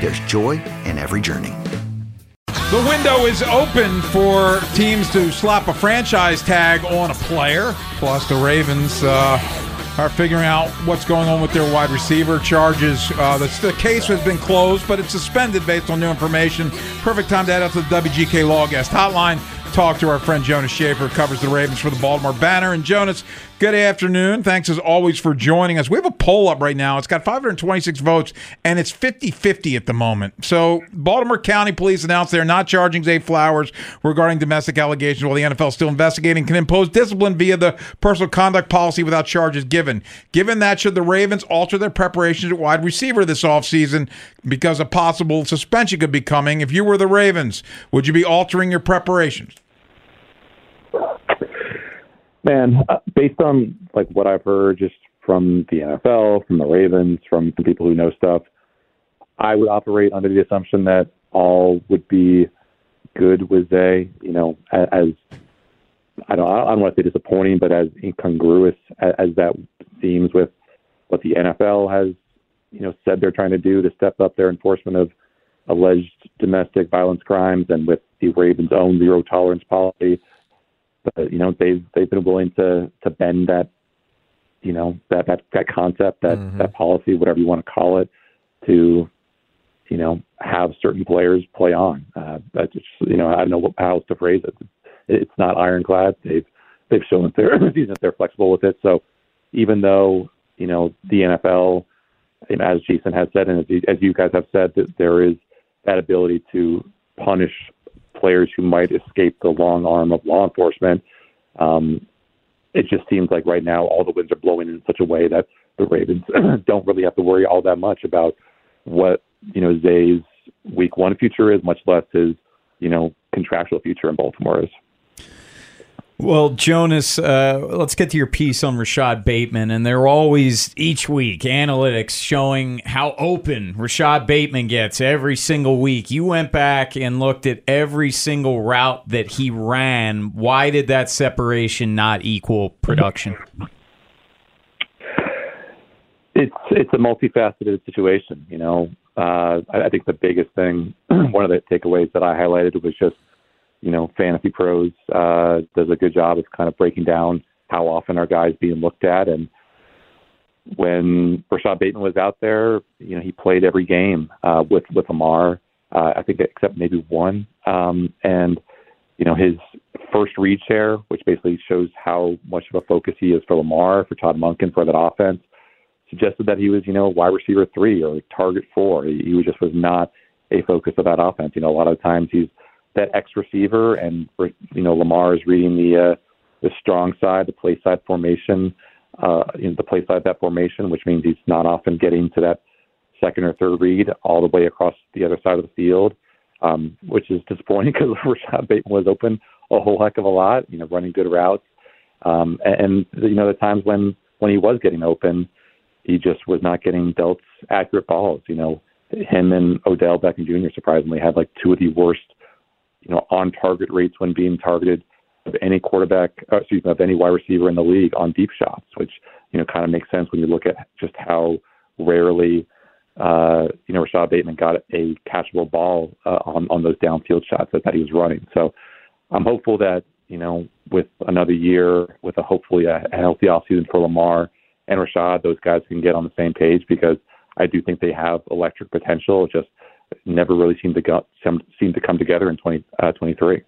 there's joy in every journey. The window is open for teams to slap a franchise tag on a player. Plus, the Ravens uh, are figuring out what's going on with their wide receiver charges. Uh, the, the, case has been closed, but it's suspended based on new information. Perfect time to head out to the WGK Law Guest Hotline. Talk to our friend Jonas Shaffer, covers the Ravens for the Baltimore Banner. And Jonas, Good afternoon. Thanks as always for joining us. We have a poll up right now. It's got 526 votes and it's 50 50 at the moment. So, Baltimore County Police announced they're not charging Zay Flowers regarding domestic allegations while the NFL still investigating, can impose discipline via the personal conduct policy without charges given. Given that, should the Ravens alter their preparations at wide receiver this offseason because a possible suspension could be coming? If you were the Ravens, would you be altering your preparations? Man, uh, based on like what I've heard just from the NFL, from the Ravens, from some people who know stuff, I would operate under the assumption that all would be good with Zay. You know, as I don't, I don't want to say disappointing, but as incongruous as, as that seems with what the NFL has, you know, said they're trying to do to step up their enforcement of alleged domestic violence crimes, and with the Ravens' own zero tolerance policy but you know they've they've been willing to to bend that you know that that that concept that mm-hmm. that policy whatever you want to call it to you know have certain players play on. Uh that just you know I don't know what, how else to phrase it. It's not ironclad. They've they've shown that they're that they're flexible with it. So even though you know the NFL and as Jason has said and as you, as you guys have said that there is that ability to punish players who might escape the long arm of law enforcement. Um, it just seems like right now all the winds are blowing in such a way that the Ravens don't really have to worry all that much about what you know Zay's Week One future is, much less his you know contractual future in Baltimore is. Well, Jonas, uh, let's get to your piece on Rashod Bateman. And they're always, each week, analytics showing how open Rashod Bateman gets every single week. You went back and looked at every single route that he ran. Why did that separation not equal production? It's it's a multifaceted situation. You know, uh, I, I think the biggest thing, one of the takeaways that I highlighted was just you know, Fantasy Pros uh, does a good job of kind of breaking down how often are guys being looked at. And when Rashod Bateman was out there, you know, he played every game uh, with with Lamar. Uh, I think except maybe one. Um, and you know, his first read share, which basically shows how much of a focus he is for Lamar, for Todd Monken, for that offense, suggested that he was, you know, wide receiver three or target four. He, he just was not a focus of that offense. You know, a lot of times he's that X receiver, and you know Lamar is reading the uh, the strong side, the play side formation, uh, in the play side that formation, which means he's not often getting to that second or third read all the way across the other side of the field, um, which is disappointing because Rashod Bateman was open a whole heck of a lot, you know, running good routes, um, and, and you know the times when when he was getting open, he just was not getting dealt accurate balls. You know, him and Odell Beckham Jr. surprisingly had like two of the worst you know, on target rates when being targeted of any quarterback, uh, excuse me, of any wide receiver in the league on deep shots, which you know kind of makes sense when you look at just how rarely uh, you know Rashod Bateman got a catchable ball uh, on on those downfield shots that, that he was running. So I'm hopeful that you know with another year, with a hopefully a, a healthy offseason for Lamar and Rashod, those guys can get on the same page because I do think they have electric potential. Just never really seemed to go, seem to come together in 2023. 20, uh,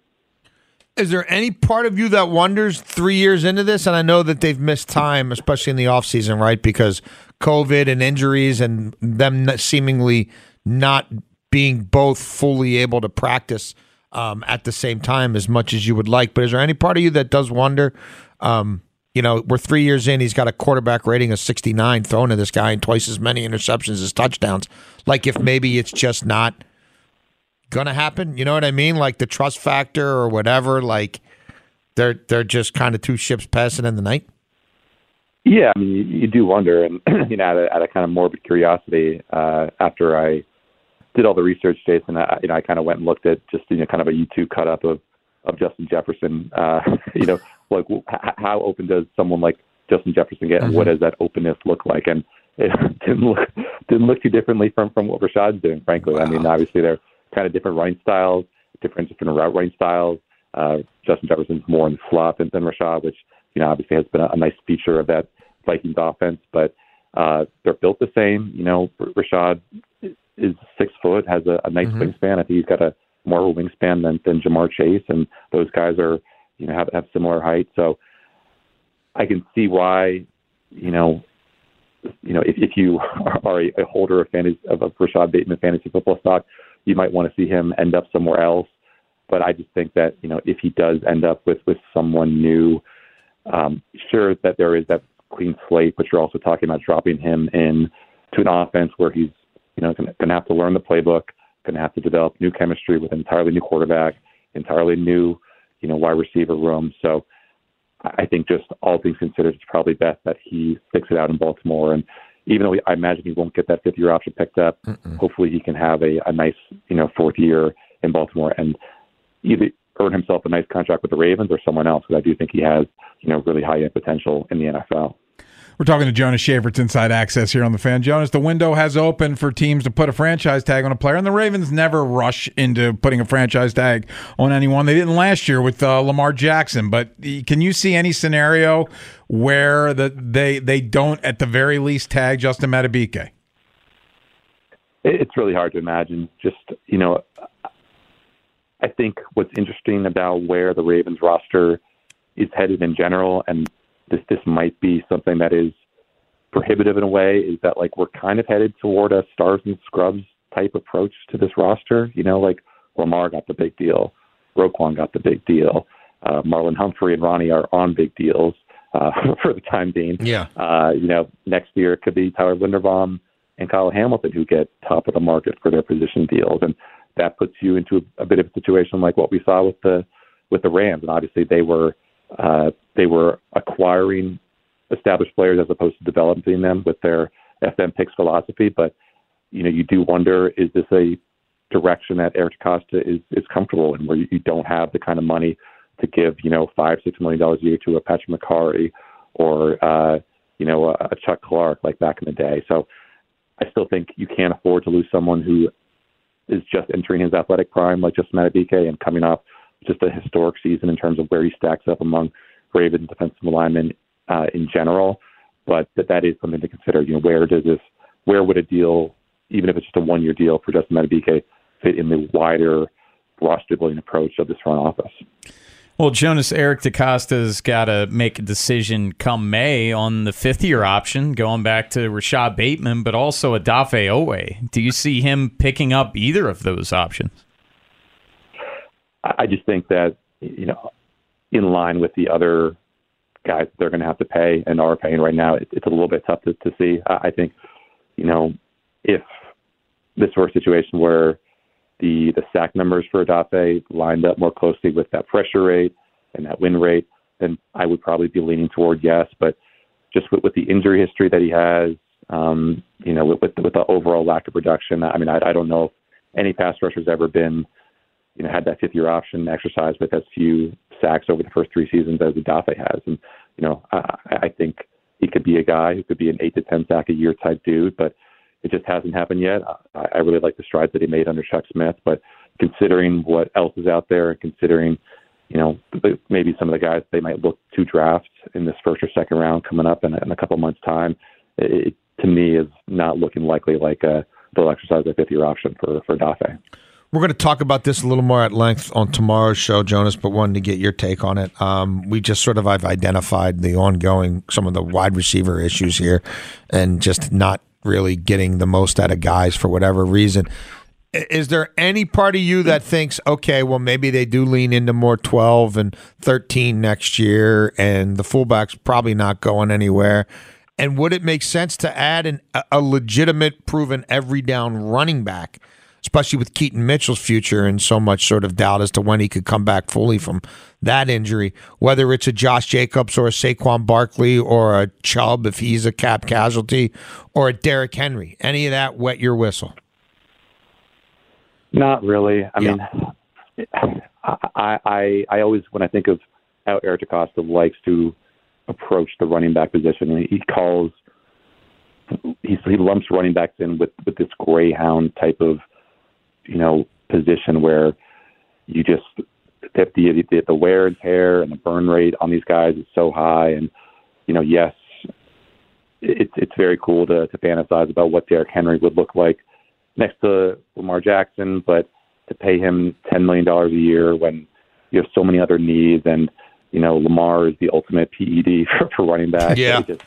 is there any part of you that wonders three years into this? And I know that they've missed time, especially in the offseason, right? Because COVID and injuries and them seemingly not being both fully able to practice um, at the same time as much as you would like. But is there any part of you that does wonder? Um, you know, we're three years in. He's got a quarterback rating of 69 thrown to this guy and twice as many interceptions as touchdowns. Like, if maybe it's just not going to happen. You know what I mean? Like the trust factor or whatever. Like they're they're just kind of two ships passing in the night. Yeah, I mean, you, you do wonder, and you know, out of, out of kind of morbid curiosity, uh, after I did all the research, Jason, I, you know, I kind of went and looked at just you know kind of a YouTube cut up of of Justin Jefferson. Uh, you know, like how open does someone like Justin Jefferson get, and mm-hmm. what does that openness look like? And it didn't look didn't look too differently from from what Rashod's doing. Frankly, wow. I mean, obviously they're kind of different running styles, different different route running styles. Uh, Justin Jefferson's more in the slot than, than Rashod, which you know obviously has been a, a nice feature of that Vikings offense. But uh, they're built the same. You know, Rashod is six foot, has a, a nice mm-hmm. wingspan. I think he's got a more of a wingspan than than Ja'Marr Chase, and those guys are you know have have similar height. So I can see why you know you know if, if you are a, a holder of fantasy of, of Rashod Bateman fantasy football stock, you might want to see him end up somewhere else. But I just think that you know if he does end up with with someone new, um, sure that there is that clean slate, but you're also talking about dropping him in to an offense where he's you know going to have to learn the playbook, going to have to develop new chemistry with an entirely new quarterback, entirely new you know wide receiver room. So I think just all things considered, it's probably best that he sticks it out in Baltimore and even though I imagine he won't get that fifth year option picked up, Mm-mm. hopefully he can have a, a nice, you know, fourth year in Baltimore and either earn himself a nice contract with the Ravens or someone else because I do think he has, you know, really high end potential in the NFL. We're talking to Jonas Shaffer. It's Inside Access here on the fan. Jonas, the window has opened for teams to put a franchise tag on a player, and the Ravens never rush into putting a franchise tag on anyone. They didn't last year with uh, Lamar Jackson. But can you see any scenario where the, they they don't at the very least tag Justin Madubuike? It's really hard to imagine. Just you know, I think what's interesting about where the Ravens roster is headed in general, and this this might be something that is prohibitive in a way is that like we're kind of headed toward a stars and scrubs type approach to this roster. You know, like Lamar got the big deal, Roquan got the big deal, uh, Marlon Humphrey and Ronnie are on big deals uh, for the time being. Yeah. Uh, you know, next year it could be Tyler Linderbaum and Kyle Hamilton who get top of the market for their position deals, and that puts you into a, a bit of a situation like what we saw with the with the Rams, and obviously they were uh, they were acquiring established players as opposed to developing them with their FM picks philosophy. But you know, you do wonder: is this a direction that Eric DeCosta is is comfortable in, where you don't have the kind of money to give you know five six million dollars a year to a Patrick Mekari or uh, you know a, a Chuck Clark like back in the day. So I still think you can't afford to lose someone who is just entering his athletic prime, like just Madubuike, and coming off just a historic season in terms of where he stacks up among Ravens defensive linemen uh, in general. But that that is something to consider. You know, where does this, where would a deal, even if it's just a one-year deal for Justin Madubuike, fit in the wider roster building approach of this front office? Well, Jonas Eric DeCosta's got to make a decision come May on the fifth year option, going back to Rashod Bateman, but also Odafe Oweh. Do you see him picking up either of those options? I just think that you know, in line with the other guys they're going to have to pay and are paying right now, it, it's a little bit tough to, to see. I, I think, you know, if this were a situation where the the sack numbers for Odafe lined up more closely with that pressure rate and that win rate, then I would probably be leaning toward yes. But just with, with the injury history that he has, um, you know, with, with with the overall lack of production, I mean, I, I don't know if any pass rusher's ever been you know, had that fifth year option exercised with as few sacks over the first three seasons as Odafe has. And, you know, I, I think he could be a guy who could be an eight to 10 sack a year type dude, but it just hasn't happened yet. I, I really like the strides that he made under Chuck Smith, but considering what else is out there, and considering, you know, maybe some of the guys they might look to draft in this first or second round coming up in a, in a couple months' time, it, to me is not looking likely like a, they'll exercise their fifth year option for for Dafe. We're going to talk about this a little more at length on tomorrow's show, Jonas, but wanted to get your take on it. Um, we just sort of I've identified the ongoing, some of the wide receiver issues here and just not really getting the most out of guys for whatever reason. Is there any part of you that thinks, okay, well, maybe they do lean into more 12 and 13 next year, and the fullback's probably not going anywhere? And would it make sense to add an, a legitimate, proven every down running back? Especially with Keaton Mitchell's future and so much sort of doubt as to when he could come back fully from that injury. Whether it's a Josh Jacobs or a Saquon Barkley or a Chubb if he's a cap casualty or a Derrick Henry, any of that wet your whistle? Not really. I yeah. mean, I, I I always when I think of how Eric DeCosta likes to approach the running back position, he calls he he lumps running backs in with with this greyhound type of you know, position where you just the, the the wear and tear and the burn rate on these guys is so high, and you know, yes, it's it's very cool to to fantasize about what Derrick Henry would look like next to Lamar Jackson, but to pay him ten million dollars a year when you have so many other needs, and you know, Lamar is the ultimate PED for, for running back. Yeah. It just,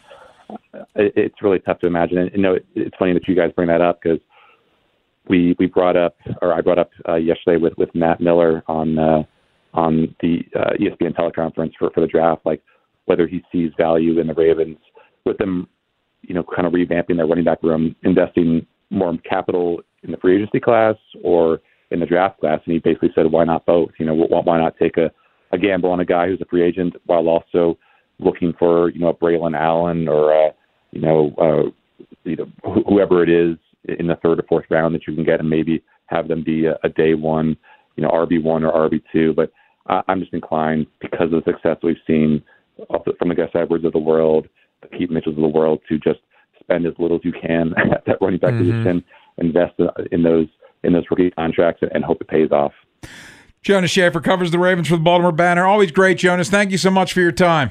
it, it's really tough to imagine. And you know, it, it's funny that you guys bring that up because we we brought up, or I brought up uh, yesterday with with Matt Miller on uh, on the uh, ESPN teleconference for for the draft, like whether he sees value in the Ravens with them, you know, kind of revamping their running back room, investing more capital in the free agency class or in the draft class, and he basically said, why not both? You know, why not take a a gamble on a guy who's a free agent while also looking for you know a Braylon Allen or a, you know uh, you know wh- whoever it is in the third or fourth round that you can get and maybe have them be a, a day one, you know, RB one or RB two. But I, I'm just inclined because of the success we've seen from the Gus Edwards of the world, the Keith Mitchells of the world, to just spend as little as you can at that running back mm-hmm. position, invest in those in those rookie contracts, and hope it pays off. Jonas Shaffer covers the Ravens for the Baltimore Banner. Always great, Jonas. Thank you so much for your time.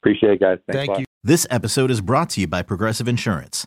Appreciate it, guys. Thanks Thank you. This episode is brought to you by Progressive Insurance.